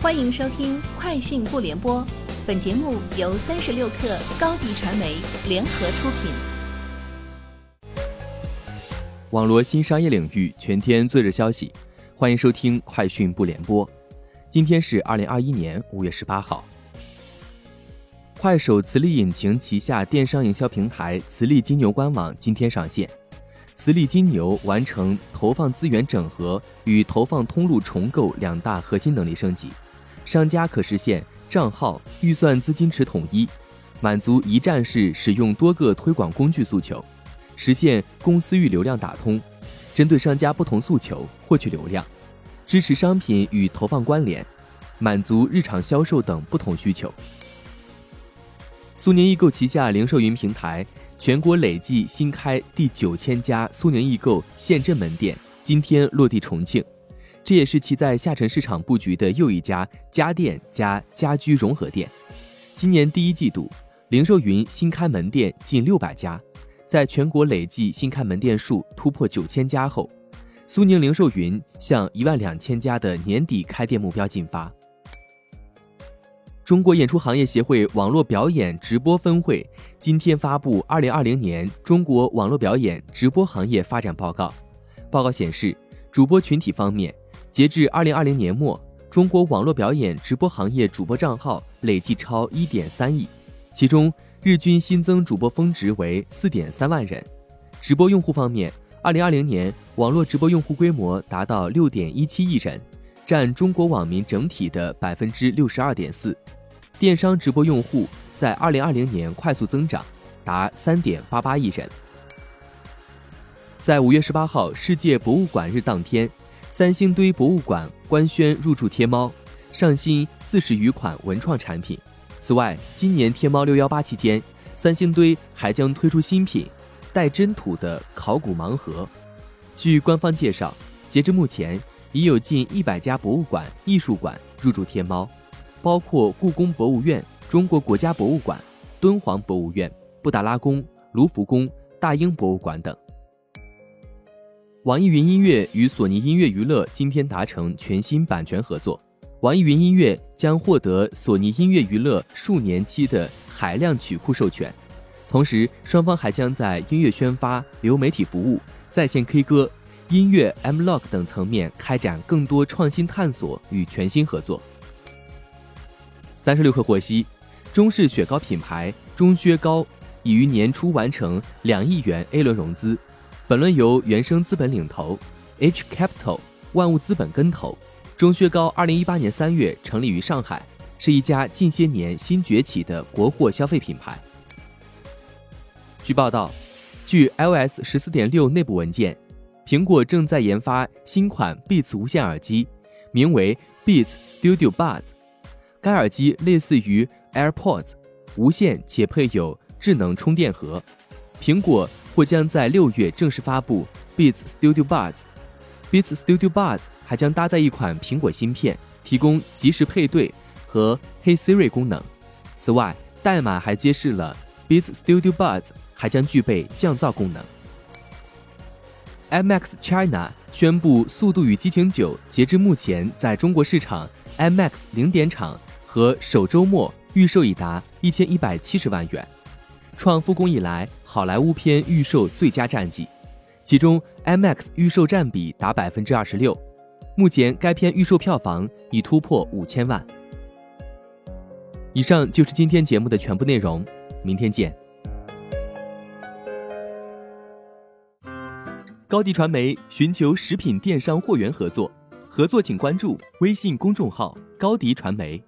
欢迎收听《快讯不联播》，本节目由三十六克高低传媒联合出品。网络新商业领域全天最热消息，欢迎收听《快讯不联播》。今天是二零二一年五月十八号。快手磁力引擎旗下电商营销平台磁力金牛官网今天上线。磁力金牛完成投放资源整合与投放通路重构两大核心能力升级，商家可实现账号、预算、资金池统一，满足一站式使用多个推广工具诉求，实现公司域流量打通，针对商家不同诉求获取流量，支持商品与投放关联，满足日常销售等不同需求。苏宁易购旗下零售云平台。全国累计新开第九千家苏宁易购县镇门店，今天落地重庆，这也是其在下沉市场布局的又一家家电加家居融合店。今年第一季度，零售云新开门店近六百家，在全国累计新开门店数突破九千家后，苏宁零售云向一万两千家的年底开店目标进发。中国演出行业协会网络表演直播分会今天发布《二零二零年中国网络表演直播行业发展报告》。报告显示，主播群体方面，截至二零二零年末，中国网络表演直播行业主播账号累计超一点三亿，其中日均新增主播峰值为四点三万人。直播用户方面，二零二零年网络直播用户规模达到六点一七亿人，占中国网民整体的百分之六十二点四。电商直播用户在二零二零年快速增长，达三点八八亿人。在五月十八号世界博物馆日当天，三星堆博物馆官宣入驻天猫，上新四十余款文创产品。此外，今年天猫六幺八期间，三星堆还将推出新品——带真土的考古盲盒。据官方介绍，截至目前，已有近一百家博物馆、艺术馆入驻天猫。包括故宫博物院、中国国家博物馆、敦煌博物院、布达拉宫、卢浮宫、大英博物馆等。网易云音乐与索尼音乐娱乐今天达成全新版权合作，网易云音乐将获得索尼音乐娱乐数年期的海量曲库授权，同时双方还将在音乐宣发、流媒体服务、在线 K 歌、音乐 M Lock 等层面开展更多创新探索与全新合作。三十六氪获悉，中式雪糕品牌钟薛高已于年初完成两亿元 A 轮融资，本轮由原生资本领投，H Capital、万物资本跟投。钟薛高二零一八年三月成立于上海，是一家近些年新崛起的国货消费品牌。据报道，据 iOS 十四点六内部文件，苹果正在研发新款 Beats 无线耳机，名为 Beats Studio Buds。该耳机类似于 AirPods，无线且配有智能充电盒。苹果或将在六月正式发布 Beats Studio Buds。Beats Studio Buds 还将搭载一款苹果芯片，提供即时配对和 Hey Siri 功能。此外，代码还揭示了 Beats Studio Buds 还将具备降噪功能。IMAX China 宣布，《速度与激情九》截至目前在中国市场 IMAX 零点场。和首周末预售已达一千一百七十万元，创复工以来好莱坞片预售最佳战绩。其中，IMAX 预售占比达百分之二十六。目前，该片预售票房已突破五千万。以上就是今天节目的全部内容，明天见。高迪传媒寻求食品电商货源合作，合作请关注微信公众号高迪传媒。